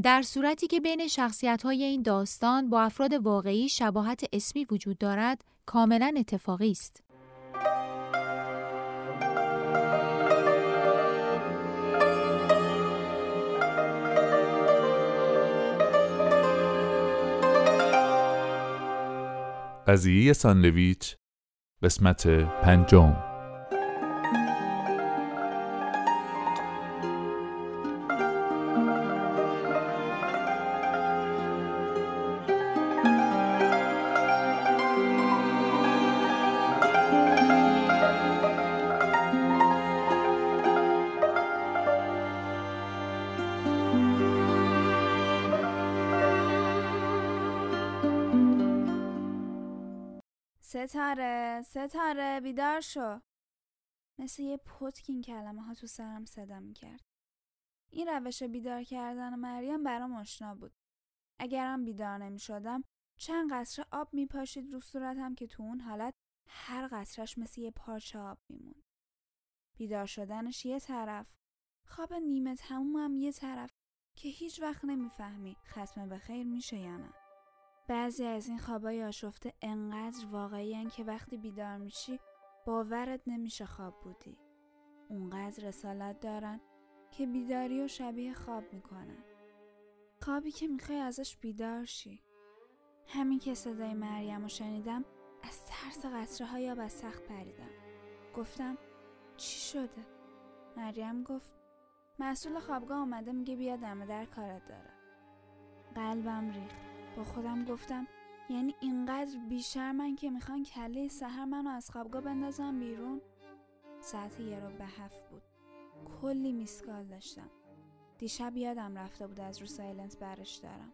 در صورتی که بین شخصیت های این داستان با افراد واقعی شباهت اسمی وجود دارد، کاملا اتفاقی است. قضیه ساندویچ قسمت پنجم شو. مثل یه پتک این کلمه ها تو سرم صدا می‌کرد. این روش بیدار کردن مریم برام آشنا بود. اگرم بیدار نمی شدم چند قطره آب میپاشید رو صورتم که تو اون حالت هر قطرش مثل یه پارچه آب میمون بیدار شدنش یه طرف خواب نیمه تمومم یه طرف که هیچ وقت نمی‌فهمی ختم به خیر میشه یا نه. بعضی از این خوابای آشفته انقدر واقعی که وقتی بیدار میشی باورت نمیشه خواب بودی. اونقدر رسالت دارن که بیداری و شبیه خواب می‌کنن. خوابی که می‌خوای ازش بیدار شی. همین که صدای مریم رو شنیدم از ترس قطره های یا از سخت پریدم. گفتم چی شده؟ مریم گفت مسئول خوابگاه اومده میگه بیا دم در کارت داره. قلبم ریخت. با خودم گفتم یعنی اینقدر بی‌شرمن که می‌خوان کله سحر منو از خوابگاه بندازن بیرون؟ ساعت یه ربع به هفت بود. کلی missed call داشتم. دیشب یادم رفته بود از رو silent برش دارم.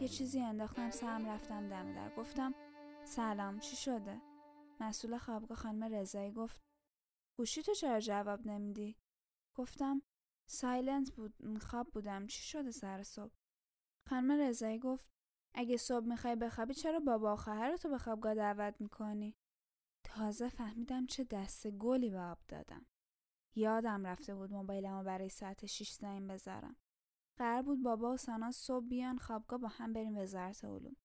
یه چیزی انداختم سرم رفتم دم در. گفتم سلام چی شده؟ مسئول خوابگاه خانم رضایی گفت گوشی تو چرا جواب نمیدی؟ گفتم silent بود خواب بودم. چی شده سر صبح؟ خانم رضایی گفت اگه صبح می‌خوای بخوابی چرا بابا خواهرتو به خوابگاه دعوت می‌کنی؟ تازه فهمیدم چه دست گلی به آب دادم. یادم رفته بود موبایلمو برای ساعت 6 زنگ بذارم. قرار بود بابا و سانا صبح بیان خوابگاه با هم بریم وزارت علوم.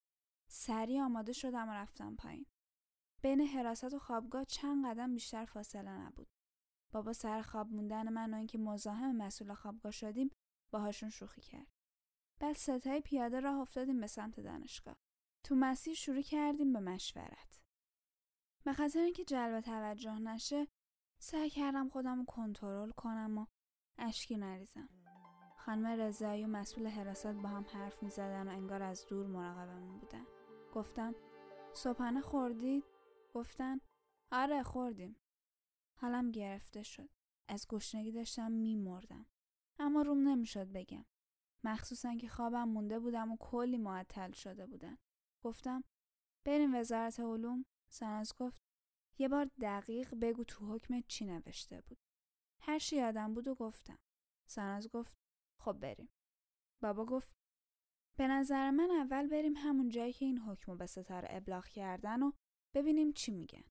سریع آماده شدم و رفتم پایین. بین حراست و خوابگاه چند قدم بیشتر فاصله نبود. بابا سر خواب موندن من و اینکه مزاحم مسئول خوابگاه شدیم باهاشون شوخی کرد. بعد ستای پیاده راه افتادیم به سمت دانشگاه. تو مسیر شروع کردیم به مشورت. به خاطر اینکه جلب توجه نشه سعی کردم خودم رو کنترل کنم و اشکی نریزم. خانم رضایی و مسئول حراست با هم حرف می زدن و انگار از دور مراقبمون بودن. گفتم صبحانه خوردید؟ گفتن آره خوردیم. حالم گرفته شد. از گشنگی داشتم میمردم. اما روم نمی‌شد بگم. مخصوصا که خوابم مونده بودم و کلی معطل شده بودن. گفتم بریم وزارت علوم ساناز گفت یه بار دقیق بگو تو حکم چی نوشته بود. هر چی یادم بود و گفتم. ساناز گفت خب بریم. بابا گفت به نظر من اول بریم همون جایی که این حکم به ستاره ابلاغ کردن و ببینیم چی میگن.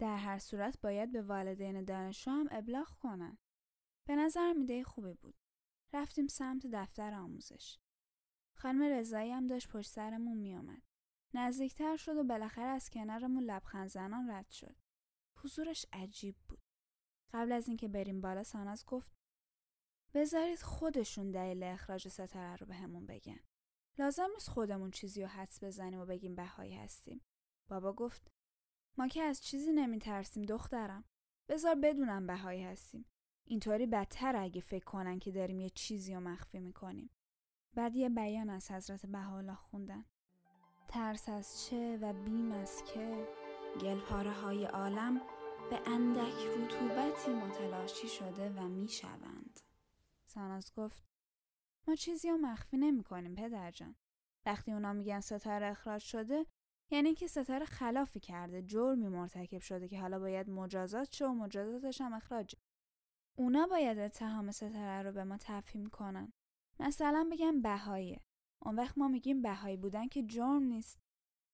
در هر صورت باید به والدین دانشجو هم ابلاغ کنن. به نظر میده خوبی بود. رفتیم سمت دفتر آموزش. خانم رضایی هم داشت پشت سرمون میآمد. نزدیکتر شد و بالاخره از کنارمون لبخند زنان رد شد. حضورش عجیب بود. قبل از اینکه بریم بالا ساناز گفت بذارید خودشون دلیل اخراج ستاره رو بهمون به بگن. لازم نیست خودمون چیزی رو حدس بزنیم و بگیم بهایی هستیم. بابا گفت ما که از چیزی نمیترسیم دخترم. بذار بدونم بهایی هستیم. اینطوری بدتر اگه فکر کنن که داریم یه چیزی رو مخفی می‌کنیم. بعد یه بیان از حضرت بهاءالله خوندن. ترس از چه و بیم از که گلپاره های عالم به اندک رطوبتی متلاشی شده و می‌شوند. ساناز گفت ما چیزی رو مخفی نمی کنیم پدر جان. وقتی اونا میگن ستاره اخراج شده یعنی که ستاره خلافی کرده جرمی مرتکب شده که حالا باید مجازات شه و مجازاتش هم اخراج اونا باید اتهام ستاره رو به ما تفهیم کنن. مثلا بگم بهاییه. اون وقت ما میگیم بهایی بودن که جرم نیست.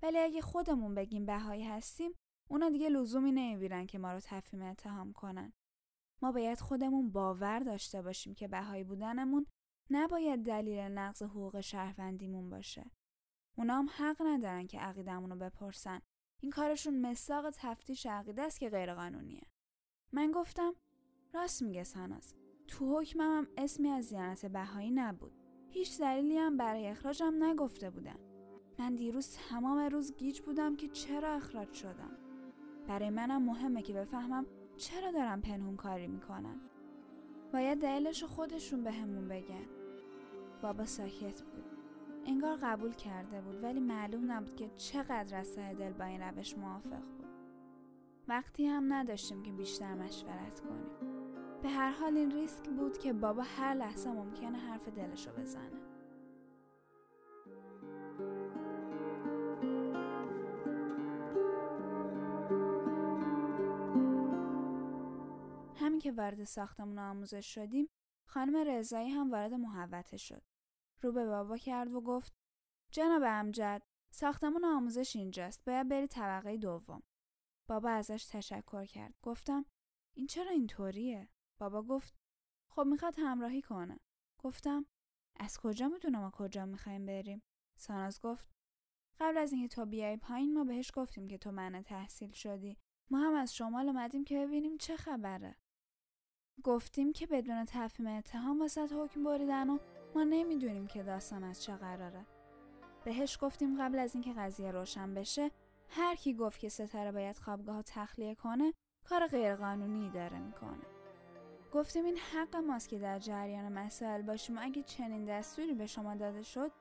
ولی اگه خودمون بگیم بهایی هستیم اونا دیگه لزومی نمی‌بینن که ما رو تفهیم اتهام کنن. ما باید خودمون باور داشته باشیم که بهایی بودنمون نباید دلیل نقض حقوق شهروندیمون باشه. اونا هم حق ندارن که عقیدمون رو بپرسن. این کارشون مساق تفتیش عقیده است که غیرقانونیه. من گفتم راست میگه ساناز. تو حکمم اسمی از زیانت بهایی نبود. هیچ دلیلی هم برای اخراجم نگفته بودن. من دیروز تمام روز گیج بودم که چرا اخراج شدم. برای منم مهمه که بفهمم چرا دارم پنهون کاری می‌کنن. باید دلیلش خودشون بهمون به بگن. بابا ساکت بود. انگار قبول کرده بود ولی معلوم نبود که چقدر از دل با این روش موافق بود. وقتی هم نداشتیم که بیشتر مشورت کنیم. به هر حال این ریسک بود که بابا هر لحظه ممکنه حرف دلشو بزنه. همین که وارد ساختمون آموزش شدیم خانم رضایی هم وارد محوته شد. رو به بابا کرد و گفت جناب امجد ساختمون آموزش اینجاست باید بری طبقه دوم. بابا ازش تشکر کرد. گفتم این چرا اینطوریه؟ بابا گفت خب می‌خواد همراهی کنه. گفتم از کجا می‌دونم ما کجا می‌خوایم بریم؟ ساناز گفت قبل از اینکه تو بیای پایین ما بهش گفتیم که تو منه تحصیل شدی. ما هم از شمال اومدیم که ببینیم چه خبره. گفتیم که بدون تفهیم اتهام وسط حکم بریدن و ما نمی‌دونیم که داستان از چه قراره. بهش گفتیم قبل از اینکه قضیه روشن بشه هر کی گفت که ستاره باید خوابگاه تخلیه کنه کار غیرقانونی داره می‌کنه. گفتیم این حق ماست که در جریان مسائل باشیم اگه چنین دستوری به شما داده شد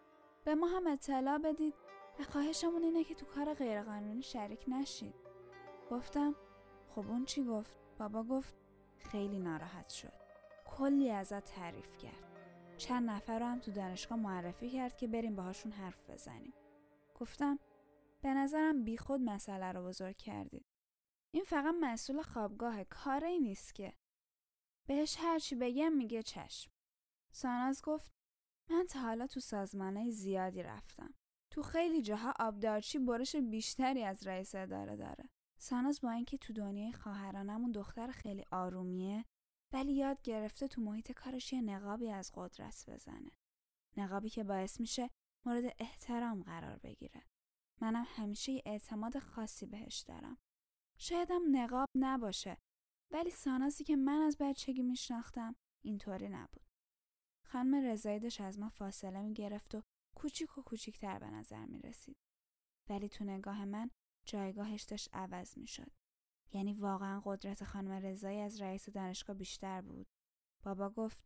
به ما هم اطلاع بدید و خواهشمون اینه که تو کار غیرقانونی شریک نشید. گفتم خب اون چی گفت؟ بابا گفت خیلی ناراحت شد. کلی ازت تعریف کرد. چند نفر رو هم تو دانشگاه معرفی کرد که بریم باهاشون حرف بزنیم. گفتم به نظرم بیخود مسئله رو بزرگ کردید. این فقط مسئول خوابگاه کاری نیست که. بهش هرچی بگم میگه چشم. ساناز گفت من تا حالا تو سازمانه زیادی رفتم. تو خیلی جاها آبدارچی برش بیشتری از رئیس اداره داره. ساناز با اینکه تو دنیای خواهرانمون دختر خیلی آرومیه ولی یاد گرفته تو محیط کارش یه نقابی از قدرت بزنه. نقابی که باعث میشه مورد احترام قرار بگیره. منم همیشه اعتماد خاصی بهش دارم. شایدم نقاب نباشه ولی سانازی که من از بچگی میشناختم اینطوری نبود. خانم رضایدش از ما فاصله می‌گرفت و کوچیک و کوچیکتر به نظر می رسید. ولی تو نگاه من جایگاهش داشت عوض می شد. یعنی واقعا قدرت خانم رضایی از رئیس دانشگاه بیشتر بود. بابا گفت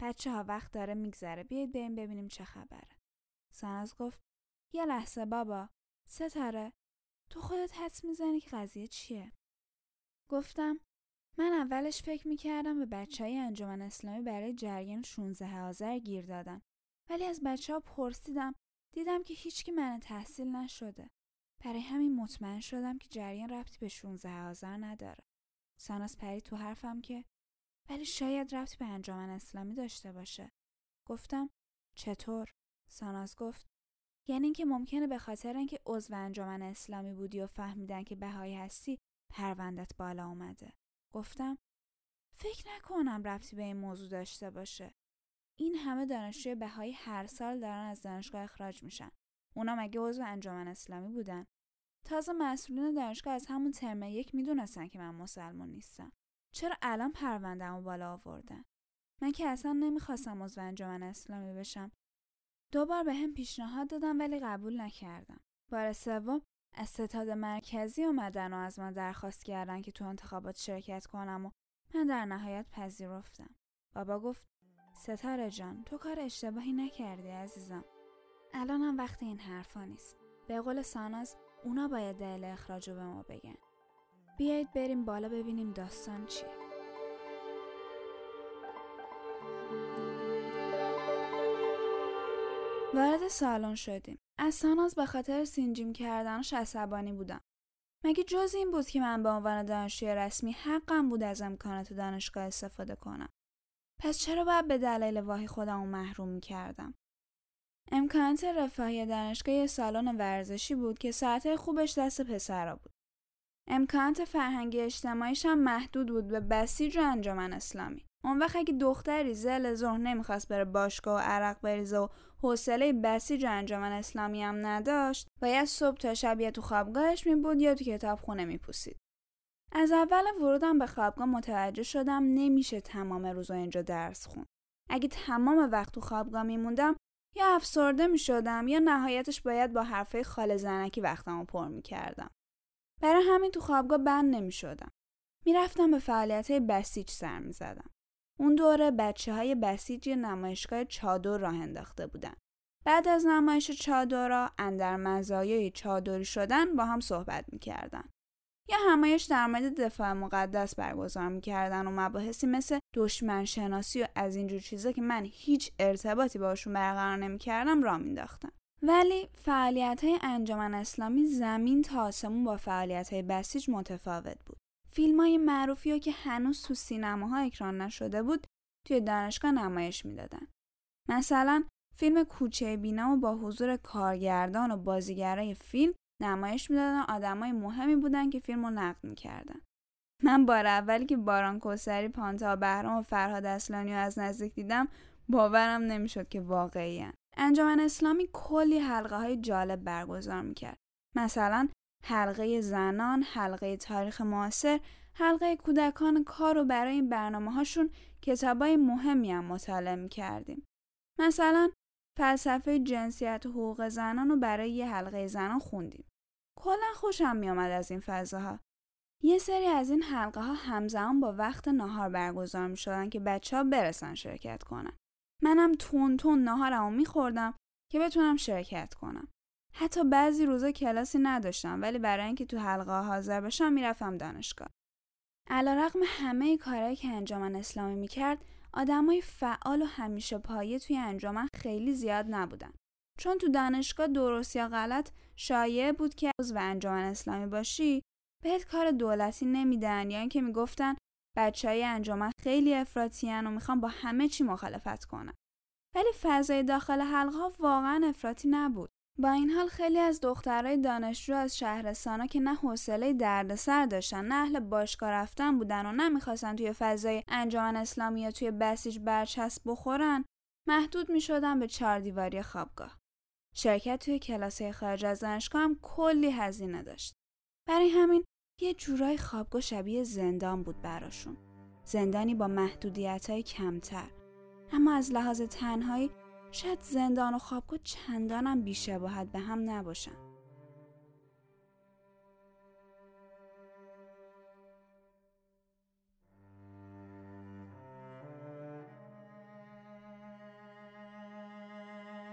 بچه ها وقت داره میگذره بیاید بریم ببینیم چه خبره. ساناز گفت یه لحظه بابا ستاره تو خودت حدس می‌زنی که قضیه چیه؟ گفتم من اولش فکر می‌کردم به بچه های انجمن اسلامی برای جریان 16 آذر گیر دادن ولی از بچه ها پرسیدم دیدم که هیچکی من تحصیل نشده. برای همین مطمئن شدم که جریان ربطی به 16 آذر نداره. ساناس پری تو حرفم که ولی شاید ربطی به انجمن اسلامی داشته باشه. گفتم چطور؟ ساناس گفت یعنی اینکه ممکنه به خاطر اینکه عضو انجمن اسلامی بودی و فهمیدن که بهایی هستی پروندت بالا اومده. گفتم فکر نکنم ربطی به این موضوع داشته باشه. این همه دانشجوی بهایی هر سال دارن از دانشگاه اخراج میشن. اونا مگه عضو انجمن اسلامی بودن؟ تازه مسئولین دانشگاه از همون ترم یک می‌دونستن که من مسلمان نیستم. چرا الان پروندهمو بالا آوردن؟ من که اصلا نمی‌خواستم عضو انجمن اسلامی بشم. دوبار به هم پیشنهاد دادم ولی قبول نکردم. بار سوم از ستاد مرکزی اومدن و از من درخواست کردن که تو انتخابات شرکت کنم و من در نهایت پذیرفتم. بابا گفت ستاره جان تو کار اشتباهی نکردی عزیزم. الان هم وقت این حرفا نیست. به قول ساناز اونا باید دلیل اخراج به ما بگن. بیایید بریم بالا ببینیم داستان چیه. وارد سالن شدیم. از ساناز به خاطر سینجیم کردنش عصبانی بودم. مگه جز این بود که من به عنوان دانشجوی رسمی حقم بود از امکانات دانشگاه استفاده کنم. پس چرا باید به دلیل واهی خودم محروم کردم؟ امکانات رفاهی دانشگاه یه سالن ورزشی بود که ساعت خوبش دست پسرا بود. امکانات فرهنگی اجتماعیش هم محدود بود به بسیج و انجمن اسلامی. اون وقت اگه دختری زل ظهر نمی‌خواست بره باشگاه و عرق بریزه و حوصله بسیج انجمن اسلامی هم نداشت باید صبح تا شب یا تو خوابگاهش میبود یا تو کتاب خونه میپوسید. از اول ورودم به خوابگاه متوجه شدم نمیشه تمام روزا اینجا درس خون. اگه تمام وقت تو خوابگاه میموندم یا افسرده می‌شدم یا نهایتش باید با حرفای خال زنکی وقتمو پر می‌کردم. برای همین تو خوابگاه بند نمی‌شدم. می‌رفتم به فعالیت بسیج سر می‌زدم. اون دوره بچه های بسیج نمایشگاه چادر راه انداخته بودن. بعد از نمایش چادرها اندر مزایای چادری شدن با هم صحبت می‌کردن. یا همایش در مورد دفاع مقدس برگزار می‌کردن و مباحثی مثل دشمن شناسی و از اینجور چیزا که من هیچ ارتباطی باشون برقرار نمی‌کردم را مینداختن. ولی فعالیت های انجمن اسلامی زمین تا آسمون با فعالیت های بسیج متفاوت بود. فیلم های معروفی که هنوز تو سینماها اکران نشده بود توی دانشگاه نمایش می‌دادن. مثلا فیلم کوچه بینا و با حضور کارگردان و بازیگرای فیلم نمایش می‌دادن آدمای مهمی بودن که فیلم رو نقد می‌کردن. من بار اولی که باران کوسری، پانتا بهرام و فرهاد اصلانی رو از نزدیک دیدم باورم نمی‌شد که واقعی انجمن اسلامی کلی حلقه های جالب برگزار می‌کرد. مثلا حلقه زنان، حلقه تاریخ معاصر، حلقه کودکان کار رو برای این برنامه هاشون کتابای مهمی هم مطالعه می کردیم. مثلا فلسفه جنسیت و حقوق زنان رو برای یه حلقه زنان خوندیم. کلا خوشم می آمد از این فضاها. یه سری از این حلقه ها همزمان با وقت نهار برگزار می شدن که بچه ها برسن شرکت کنن. منم تون تون ناهارمو می خوردم که بتونم شرکت کنم. حتی بعضی روزا کلاسی نداشتم ولی برای اینکه تو حلقه حاضر بشم می‌رفتم دانشگاه. علیرغم همه کارهایی که انجمن اسلامی می‌کرد آدمای فعال و همیشه پایه توی انجمن خیلی زیاد نبودن. چون تو دانشگاه درست یا غلط شایع بود که عضو انجمن اسلامی باشی بهت کار دولتی نمیدن یا اینکه می‌گفتن بچه های انجمن خیلی افراتیان و می‌خوان با همه چی مخالفت کنن. ولی فضای داخل حلقه ها واقعا افراطی نبود. با این حال خیلی از دخترای دانشجو از شهرستانا که نه حوصله دردسر داشتن نه اهل باشگاه رفتن بودن و نمی‌خواستن توی فضای انجمن اسلامی یا توی بسیج برچسب بخورن محدود می‌شدن به چهار دیواری خوابگاه. شرکت توی کلاسه خارج از دانشگاه هم کلی هزینه داشت. برای همین یه جورای خوابگاه شبیه زندان بود براشون. زندانی با محدودیت های کمتر. اما از لحاظ تنهایی شاید زندان و خوابگاه چندانم بیشباهت به هم نباشن.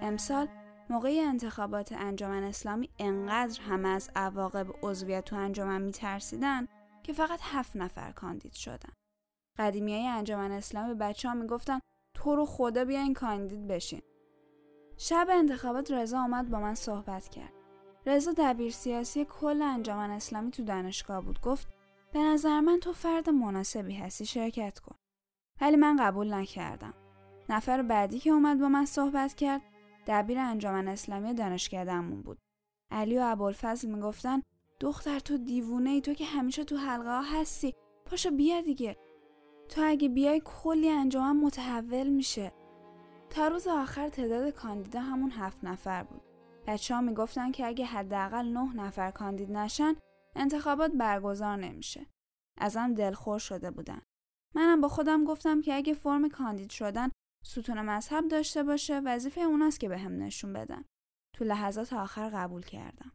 امسال موقع انتخابات انجمن اسلامی انقدر همه از عواقب عضویت تو انجمن میترسیدن که فقط هفت نفر کاندید شدن. قدیمی های انجمن اسلامی بچه ها می‌گفتن تو رو خدا بیاین کاندید بشین. شب انتخابات رضا آمد با من صحبت کرد. رضا دبیر سیاسی کل انجمن اسلامی تو دانشگاه بود گفت به نظر من تو فرد مناسبی هستی شرکت کن. ولی من قبول نکردم. نفر بعدی که اومد با من صحبت کرد دبیر انجمن اسلامی دانشکدهمون بود. علی و ابوالفضل می‌گفتن دختر تو دیوونه ای تو که همیشه تو حلقه ها هستی پاشو بیا دیگه تو اگه بیای کلی انجمن متحول میشه تا روز آخر تعداد کاندیدا همون هفت نفر بود. بچه ها می‌گفتن که اگه حداقل نه نفر کاندید نشن انتخابات برگزار نمیشه. ازم دلخور شده بودن. منم با خودم گفتم که اگه فرم کاندید شدن ستون مذهب داشته باشه وظیفه اوناست که به هم نشون بدن. تو لحظات آخر قبول کردم.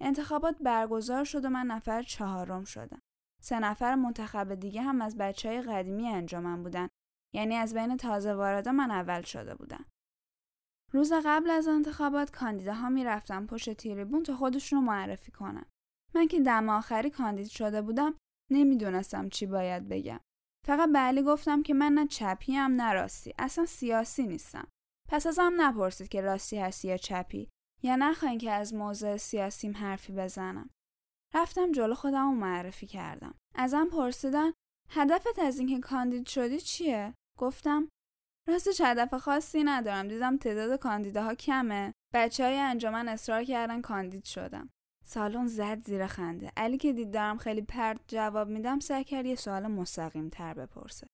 انتخابات برگزار شد و من نفر چهارم شدم. سه نفر منتخب دیگه هم از بچه های قدیمی انجامم بودن یعنی از بین تازه واردا من اول شده بودم. روز قبل از انتخابات کاندیداها می‌رفتن پشت تیریبون تا خودشونو معرفی کنن. من که دم آخری کاندید شده بودم نمی‌دونستم چی باید بگم. فقط به گفتم که من نه چپی هم نه راستی. اصلا سیاسی نیستم. پس ازم نپرسید که راستی هستی یا چپی یا نخواین که از موضوع سیاسیم حرفی بزنم. رفتم جلو خودم معرفی کردم. ازم پرسیدن هدفت از اینکه کاندید شدی چیه؟ گفتم راستش هدف خاصی ندارم دیدم تعداد کاندیداها کمه بچه های انجمن اصرار کردن کاندید شدم سالن زد زیر خنده علی که دید دارم خیلی پرت جواب میدم سعی کرد یه سوال مستقیم تر بپرسه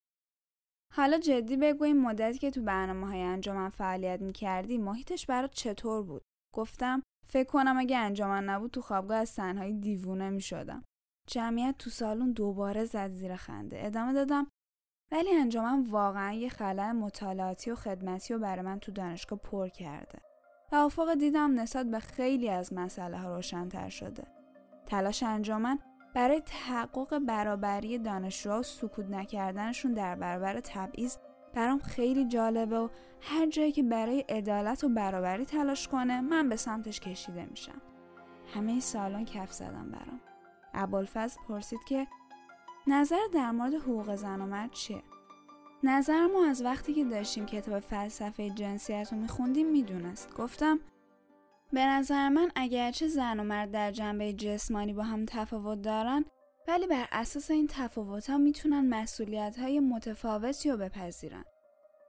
حالا جدی بگو این مدتی که تو برنامه های انجامن فعالیت می‌کردی محیطش برات چطور بود؟ گفتم فکر کنم اگه انجامن نبود تو خوابگاه از تنهایی دیوونه می‌شدم. جمعیت تو سالن دوباره زد زیر خنده. ادامه دادم ولی انجامن واقعا یه خلع مطالعاتی و خدمتی رو برای من تو دانشگاه پر کرده. و افق دیدم نسبت به خیلی از مسئله ها روشنتر شده. تلاش انجامن برای تحقق برابری دانشجوها و سکوت نکردنشون در برابر تبعیض برام خیلی جالبه و هر جایی که برای عدالت و برابری تلاش کنه من به سمتش کشیده میشم. همه سالن کف زدم برام. ابوالفضل پرسید که نظر در مورد حقوق زن و مرد چیه؟ نظر ما از وقتی که داشتیم کتاب فلسفه جنسیت رو میخوندیم می‌دونست. گفتم به نظر من اگرچه زن و مرد در جنبه جسمانی با هم تفاوت دارن ولی بر اساس این تفاوت ها می‌تونن مسئولیت های متفاوتی رو بپذیرن.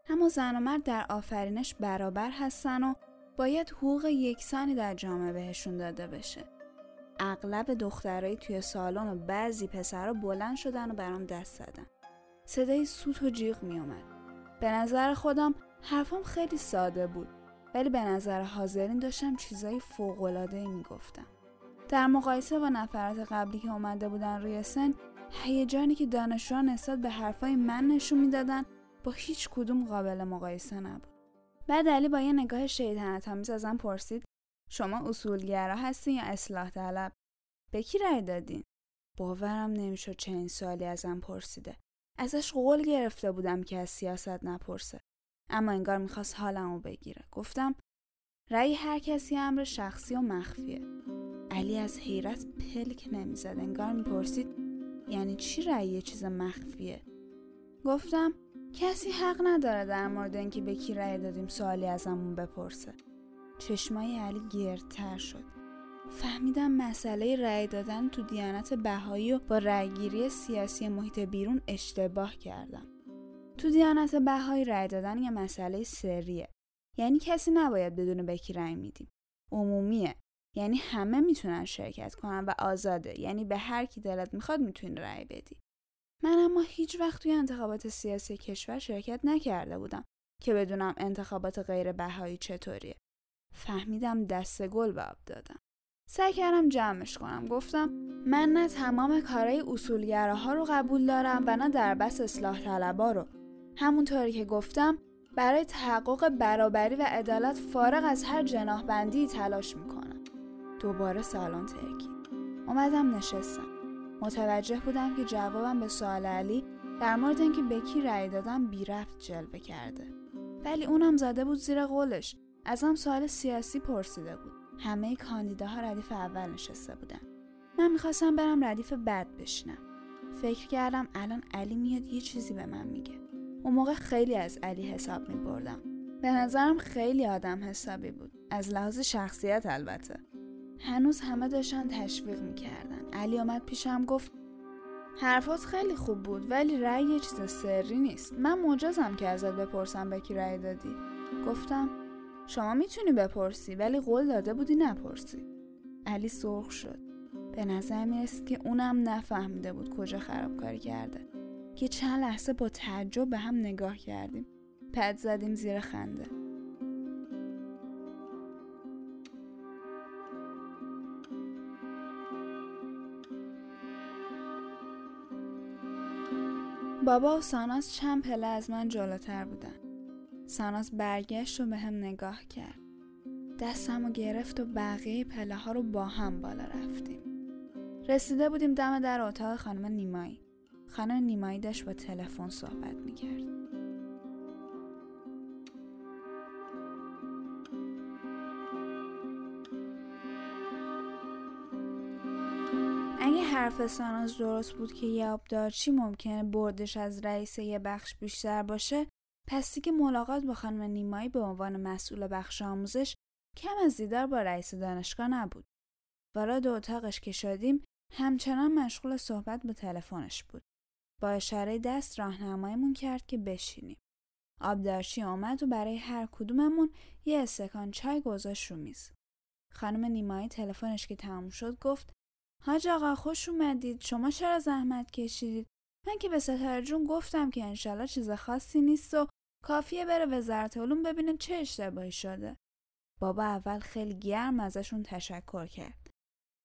اما زن و مرد در آفرینش برابر هستن و باید حقوق یکسانی در جامعه بهشون داده بشه. اغلب دخترایی توی سالن و بعضی پسرها بلند شدن و برام دست زدن. صدای سوت و جیغ می اومد. به نظر خودم حرفم خیلی ساده بود ولی به نظر حاضرین داشتم چیزای فوق‌العاده‌ای می‌گفتم. در مقایسه با نفرات قبلی که اومده بودن روی سن هیجانی که دانشجوها نسبت به حرفای من نشون می‌دادن با هیچ کدوم قابل مقایسه نبود. بعد علی با یه نگاه شیطنت آمیز ازم پرسید شما اصولگرا هستین یا اصلاح طلب؟ به کی رأی دادین؟ باورم نمی‌شد چنین سوالی ازم پرسیده. ازش قول گرفته بودم که از سیاست نپرسه. اما انگار می‌خواست حالمو بگیره. گفتم رأی هر کسی امر شخصی و مخفیه. علی از حیرت پلک نمی‌زد. انگار می‌پرسید یعنی چی رأی یه چیز مخفیه؟ گفتم کسی حق نداره در مورد اینکه به کی رأی دادیم سوالی ازمون بپرسه. چشمای علی گردتر شد. فهمیدم مسئله رأی دادن تو دیانت بهایی و با رأیگیری سیاسی محیط بیرون اشتباه کردم. تو دیانت بهایی رأی دادن یه مسئله سریه. یعنی کسی نباید بدون به کی رأی میدیم. عمومیه. یعنی همه می‌تونن شرکت کنن و آزاده. یعنی به هر کی دلت می‌خواد می‌تونی رأی بدی. من اما هیچ وقت توی انتخابات سیاسی کشور شرکت نکرده بودم که بدونم انتخابات غیر بهایی چطوریه. فهمیدم دست گل به آب دادم. سعی کردم جمعش کنم. گفتم من نه تمام کارهای اصولگراها رو قبول دارم و نه در بس اصلاح طلبا رو. همونطوری که گفتم برای تحقق برابری و عدالت فارغ از هر جناح بندی تلاش می‌کنم. دوباره سالن ترکید اومدم نشستم. متوجه بودم که جوابم به سوال علی در مورد اینکه به کی رأی دادم بی رفت جلوه کرده. ولی اونم زده بود زیر قولش. ازم سوال سیاسی پرسیده بود. همه کاندیداها ردیف اول نشسته بودن. من می‌خواستم برم ردیف بعد بشینم. فکر کردم الان علی میاد یه چیزی به من میگه. اون موقع خیلی از علی حساب میبردم. به نظرم خیلی آدم حسابی بود. از لحاظ شخصیت البته. هنوز همه داشتن تشویق می‌کردن. علی آمد پیشم گفت حرفات خیلی خوب بود ولی رأی یه چیز سری نیست. من مجازم که ازت بپرسم به کی رأی دادی. گفتم شما می‌تونی بپرسی ولی قول داده بودی نپرسی. علی سرخ شد. به نظر می‌رسید که اونم نفهمیده بود کجا خرابکاری کرده. که چند لحظه با تعجب به هم نگاه کردیم. پد زدیم زیر خنده. بابا و ساناس چند پله از من جلوتر بودن. ساناس برگشت و به هم نگاه کرد. دستم و گرفت و بقیه پله ها رو با هم بالا رفتیم. رسیده بودیم دم در اتاق خانم نیمایی. خانم نیمایی داشت با تلفن صحبت می‌کرد. اگه حرف ساناز درست بود که یه آبدارچی ممکنه بردش از رئیس یه بخش بیشتر باشه پس دیگه ملاقات با خانم نیمایی به عنوان مسئول بخش آموزش کم از دیدار با رئیس دانشگاه نبود. وارد اتاقش که شدیم همچنان مشغول صحبت به تلفنش بود. با اشاره دست راهنماییمون کرد که بشینیم. آبدارچی آمد و برای هر کدوممون یه استکان چای گذاشت رو میز. خانم نیمایی تلفنش که تموم شد گفت حاج آقا خوش اومدید شما چرا زحمت کشیدید من که به ستاره جون گفتم که انشالله چیز خاصی نیست و کافیه بره وزارت علوم ببینه چه اشتباهی شده. بابا اول خیلی گرم ازشون تشکر کرد.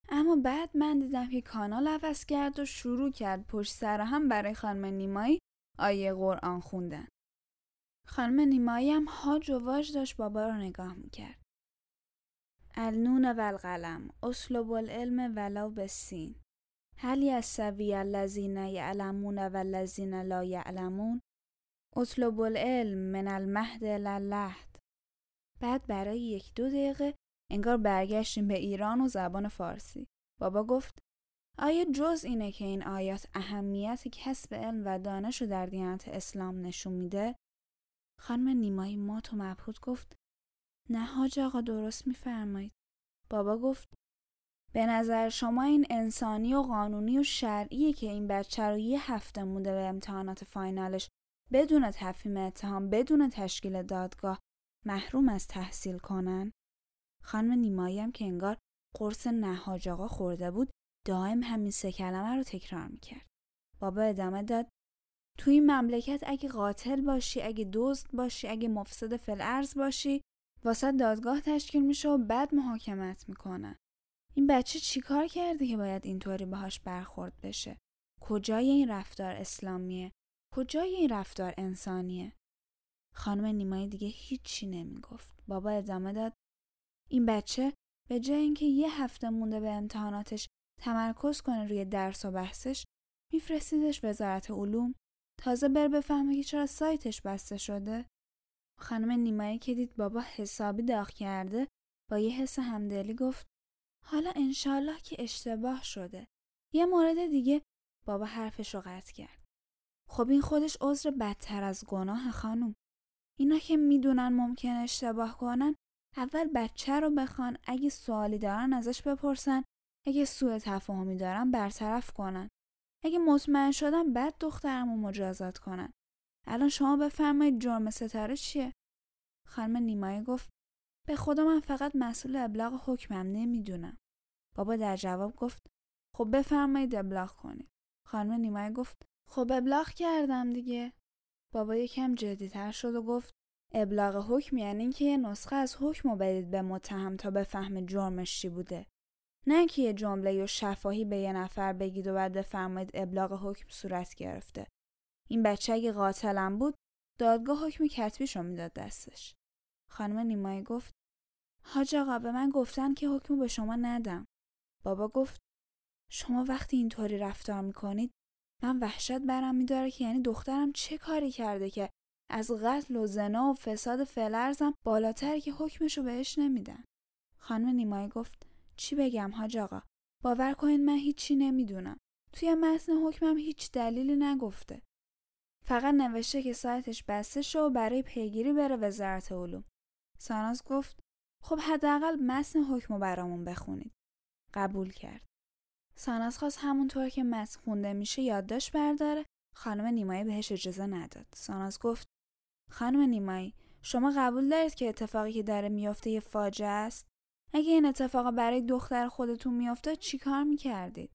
اما بعد من دیدم که کانال عوض کرد و شروع کرد پشت سر هم برای خانم نیمایی آیه قرآن خوندن. خانم نیمایی هم هاج و واج داشت بابا رو نگاه می‌کرد. النون و القلم اسلوب العلم ولو بسین هل یستوی الذین یعلمون و الذین لا یعلمون اطلب العلم من المهد للحد بعد برای یک دو دقیقه انگار برگشتیم به ایران و زبان فارسی. بابا گفت آیا جز اینه که این آیات اهمیت کسب علم و دانش رو در دیانت اسلام نشون میده؟ خانم نیمایی مات و مبهوت گفت نه حاج آقا درست میفرمایید. بابا گفت به نظر شما این انسانی و قانونی و شرعیه که این بچه رو یه هفته مونده به امتحانات فاینالش بدون تفهیم اتهام بدون تشکیل دادگاه محروم از تحصیل کنن؟ خانم نیمایی هم که انگار قرص نهاج آقا خورده بود دائم همین سه کلمه رو تکرار می‌کرد. بابا ادامه داد تو این مملکت اگه قاتل باشی اگه دزد باشی اگه مفسد فلعرز باشی واسه دادگاه تشکیل میشه و بعد محاکمت می‌کنن. این بچه چیکار کرده که باید اینطوری باهاش برخورد بشه؟ کجای این رفتار اسلامیه؟ کجای این رفتار انسانیه؟ خانم نیمایی دیگه هیچی نمی‌گفت. بابا ادامه داد. این بچه به جای اینکه یه هفته مونده به امتحاناتش تمرکز کنه روی درس و بحثش میفرستیدش وزارت علوم. تازه بر بفهمه که چرا سایتش بسته شده. خانم نیمایی که دید بابا حسابی داغ کرده با یه حس همدلی گفت حالا انشالله که اشتباه شده. یه مورد دیگه بابا حرفش رو قطع کرد. خب این خودش عذر بدتر از گناه خانم اینا که می‌دونن ممکن اشتباه کنن اول بچه رو بخوان اگه سوالی دارن ازش بپرسن اگه سوء تفاهمی دارن برطرف کنن. اگه مطمئن شدن بعد دخترم رو مجازات کنن. الان شما بفرمایید جرم ستاره چیه؟ خانم نیمایی گفت به خدا من فقط مسئول ابلاغ حکمم نمی‌دونم. بابا در جواب گفت خب بفرمایید ابلاغ کنید. خانم نیمایی گفت خب ابلاغ کردم دیگه. بابا یکم جدیتر شد و گفت ابلاغ حکم یعنی اینکه یه نسخه از حکم رو بدید به متهم تا بفهمه جرمش چی بوده. نه که یه جمله و شفاهی به یه نفر بگید و بعد بفرمایید ابلاغ حکم صورت گرفته. این بچه اگه قاتلم بود دادگاه حکم کتبیشو می‌داد دستش. خانم نیمایی گفت حاج آقا به من گفتن که حکم به شما ندم. بابا گفت شما وقتی اینطوری رفتار می‌کنید من وحشت برم میداره که یعنی دخترم چه کاری کرده که از قتل و زنا و فساد فلرزم بالاتر که حکمشو بهش نمیدن؟ خانم نیمایی گفت چی بگم حاج آقا؟ باور کنید من هیچی نمی‌دونم. توی متن حکمم هیچ دلیلی نگفته. فقط نوشته که سایتش بسته شو و برای پیگیری بره وزارت علوم. ساناز گفت خب حداقل متن حکم برامون بخونید. قبول کرد. ساناز خواست همونطور که متن خونده میشه یادداشت برداره. خانم نیمایی بهش اجازه نداد. ساناز گفت خانم نیمایی شما قبول دارید که اتفاقی که داره میافته یه فاجعه است؟ اگه این اتفاق برای دختر خودتون میافته چیکار می‌کردید؟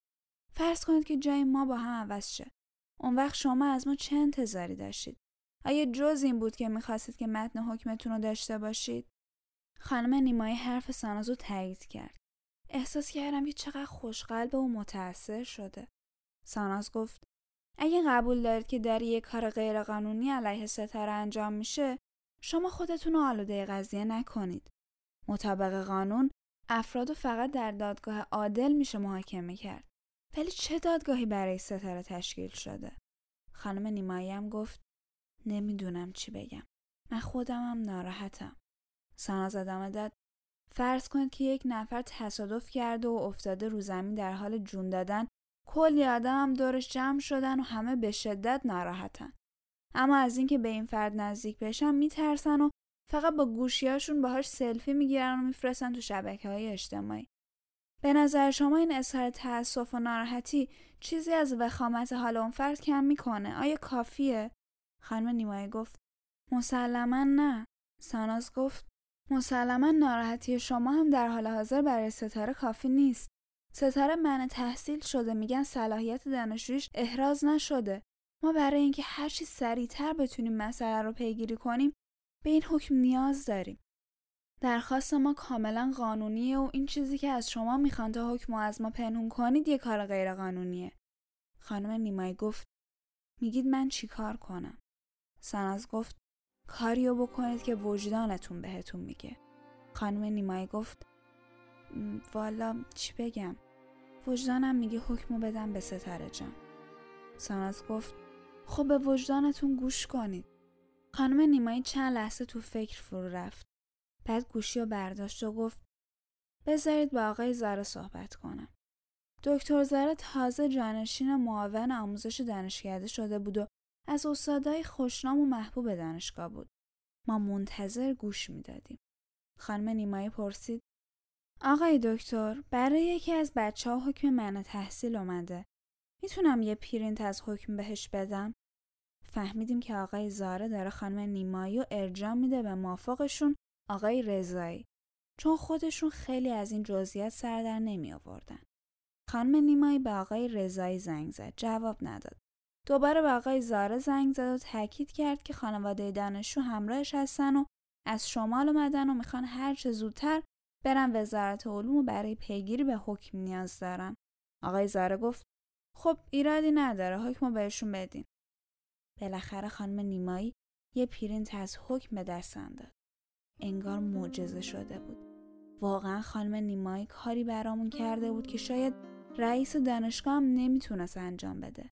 فرض کنید که جای ما با هم عوض شه. اون وقت شما از ما چه انتظاری داشتید؟ آیا جز این بود که می‌خواستید که متن حکمتون رو داشته باشید؟ خانم نیمایی حرف سانازو تایید کرد. احساس کردم که چقدر خوشقلب و متأثر شده. ساناز گفت اگه قبول دارید که در یک کار غیرقانونی علیه ستاره انجام میشه شما خودتون رو آلوده قضیه نکنید. مطابق قانون افراد فقط در دادگاه عادل میشه محاکمه کرد. ولی چه دادگاهی برای ستاره تشکیل شده؟ خانم نیمایی گفت نمی‌دونم چی بگم. من خودمم ناراحتم. ساناز ادامه داد فرض کنید که یک نفر تصادف کرده و افتاده رو زمین در حال جون دادن کلی آدم هم دورش جمع شدن و همه به شدت ناراحتن. اما از اینکه به این فرد نزدیک بشن میترسن و فقط با گوشیاشون باهاش سلفی می‌گیرن و میفرستن تو شبکه های اجتماعی. به نظر شما این اظهار تأسف و ناراحتی چیزی از وخامت حال اون فرد کم می‌کنه؟ آیا کافیه؟ خانم نیمایی گفت مسلما نه. ساناز گفت مسلما ناراحتی شما هم در حال حاضر برای ستاره کافی نیست ستاره من تحصیل شده میگن صلاحیت دانشجویش احراز نشده ما برای اینکه هر چی سریعتر بتونیم مسئله رو پیگیری کنیم به این حکم نیاز داریم. درخواست ما کاملا قانونیه و این چیزی که از شما می‌خوان تا حکم از ما پنهون کنید یه کار غیر قانونیه. خانم نیمایی گفت میگید من چیکار کنم؟ ساناز گفت کاریو بکنید که وجدانتون بهتون میگه. خانم نیمایی گفت والا چی بگم؟ وجدانم میگه حکمو بدم به ستاره جان. ساناز گفت خب به وجدانتون گوش کنید. خانم نیمایی چند لحظه تو فکر فرو رفت. بعد گوشی رو برداشت و گفت بذارید با آقای زاره صحبت کنم. دکتر زاره تازه جانشین معاون آموزش دانشکده شده بود و از استادای خوشنام و محبوب دانشگاه بود. ما منتظر گوش می‌دادیم. خانم نیمایی پرسید آقای دکتر برای یکی از بچه ها حکم من تحصیل اومده. می‌تونم یه پرینت از حکم بهش بدم؟ فهمیدیم که آقای زاره داره خانم نیمایی و ارجام میده به مافاقشون آقای رضایی چون خودشون خیلی از این جزئیات سر در نمی آوردن. خانم نیمایی به آقای رضایی زنگ زد جواب نداد. دوباره به آقای زاره زنگ زد و تاکید کرد که خانواده دانشجو همراهش هستن و از شمال اومدن و می‌خوان هر چه زودتر برن وزارت علوم و برای پیگیری به حکم نیاز دارن. آقای زاره گفت خب ایرادی نداره حکمو بهشون بدین. بالاخره خانم نیمایی یه پرینت از حکم به دستم داد. انگار معجزه شده بود. واقعا خانم نیمایی کاری برامون کرده بود که شاید رئیس دانشگاه هم نمی‌تونست انجام بده.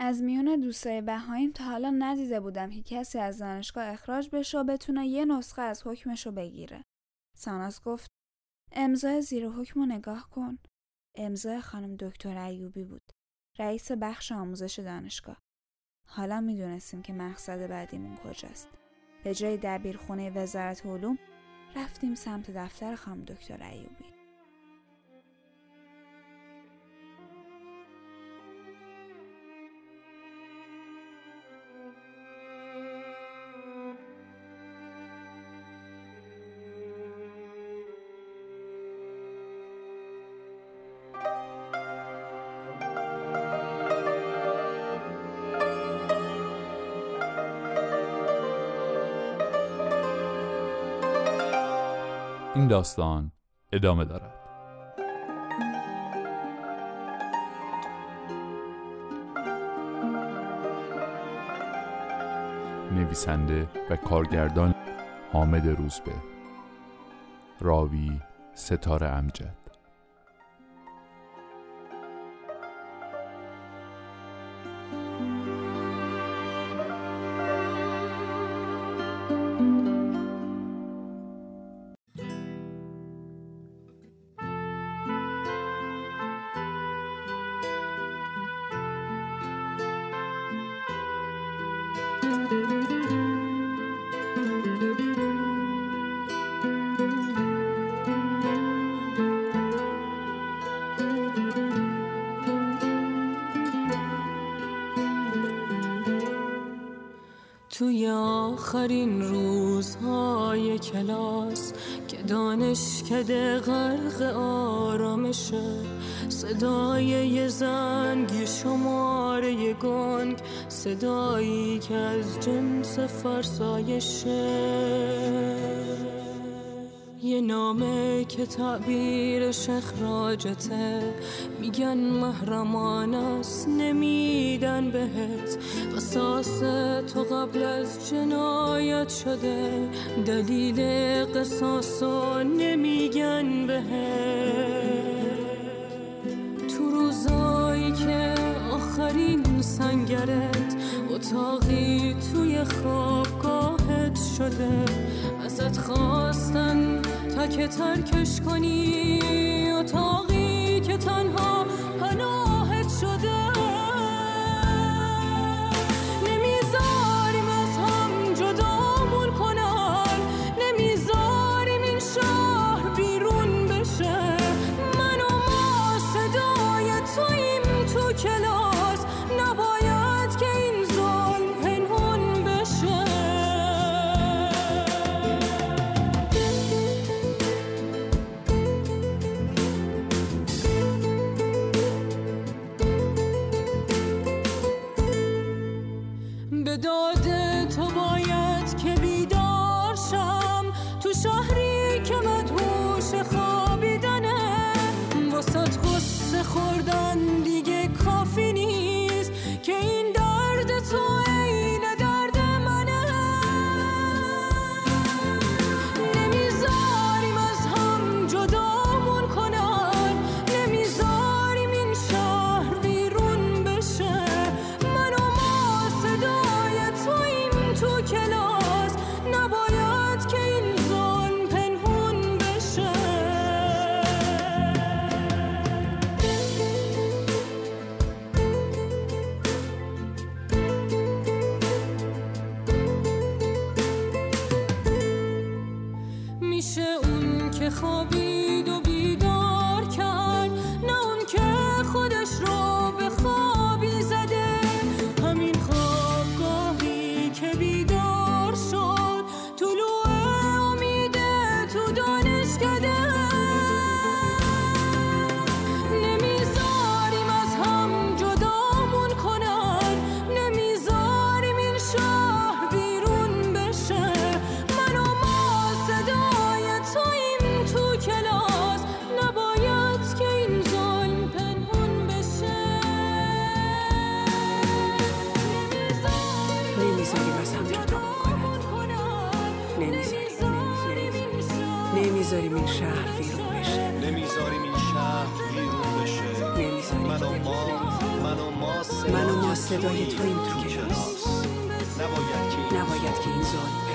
از میون دوستای بهاییم تا حالا ندیده بودم که کسی از دانشگاه اخراج بشه و بتونه یه نسخه از حکمش رو بگیره. ساناس گفت امضای زیر حکم رو نگاه کن. امضای خانم دکتر ایوبی بود. رئیس بخش آموزش دانشگاه. حالا می‌دونستیم که مقصد بعدیمون کجاست. به جای دبیرخونه وزارت علوم رفتیم سمت دفتر خانم دکتر ایوبی. این داستان ادامه دارد. نویسنده و کارگردان حامد روزبه. راوی ستاره امجد. توی آخرین روزهای کلاس که دانشکده غرق آرامشه صدای یه زنگ شماره گنگ صدایی که از جنس فرسایشه. یه نامه که تعبیرش اخراجته میگن محرمان است نمیدن بهت. قصاص تو قبل از جنایت شده. دلیل قصاص نمیگن بهت. تو روزایی که آخرین سنگرت اتاقی توی خوابگاهت شده. ازت خواستن تا که ترکش کنی اتاقی که تنها پناهت نمی‌ذاریم این شهر ویرون بشه. نمی‌ذاریم این شهر ویرون بشه. نمی‌ذاریم. من و ما من و ما صدای, من و ما صدای تو تو کلاس. نباید که این نباید که این ظلم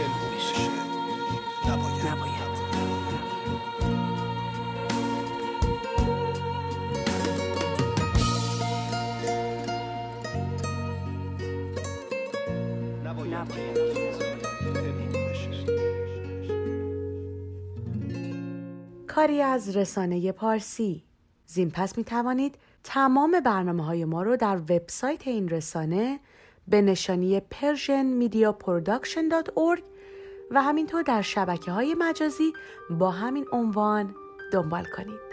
کاری از رسانه پارسی زین پس می توانید تمام برنامه های ما رو در وبسایت این رسانه به نشانی persianmediaproduction.org و همینطور در شبکه های مجازی با همین عنوان دنبال کنید.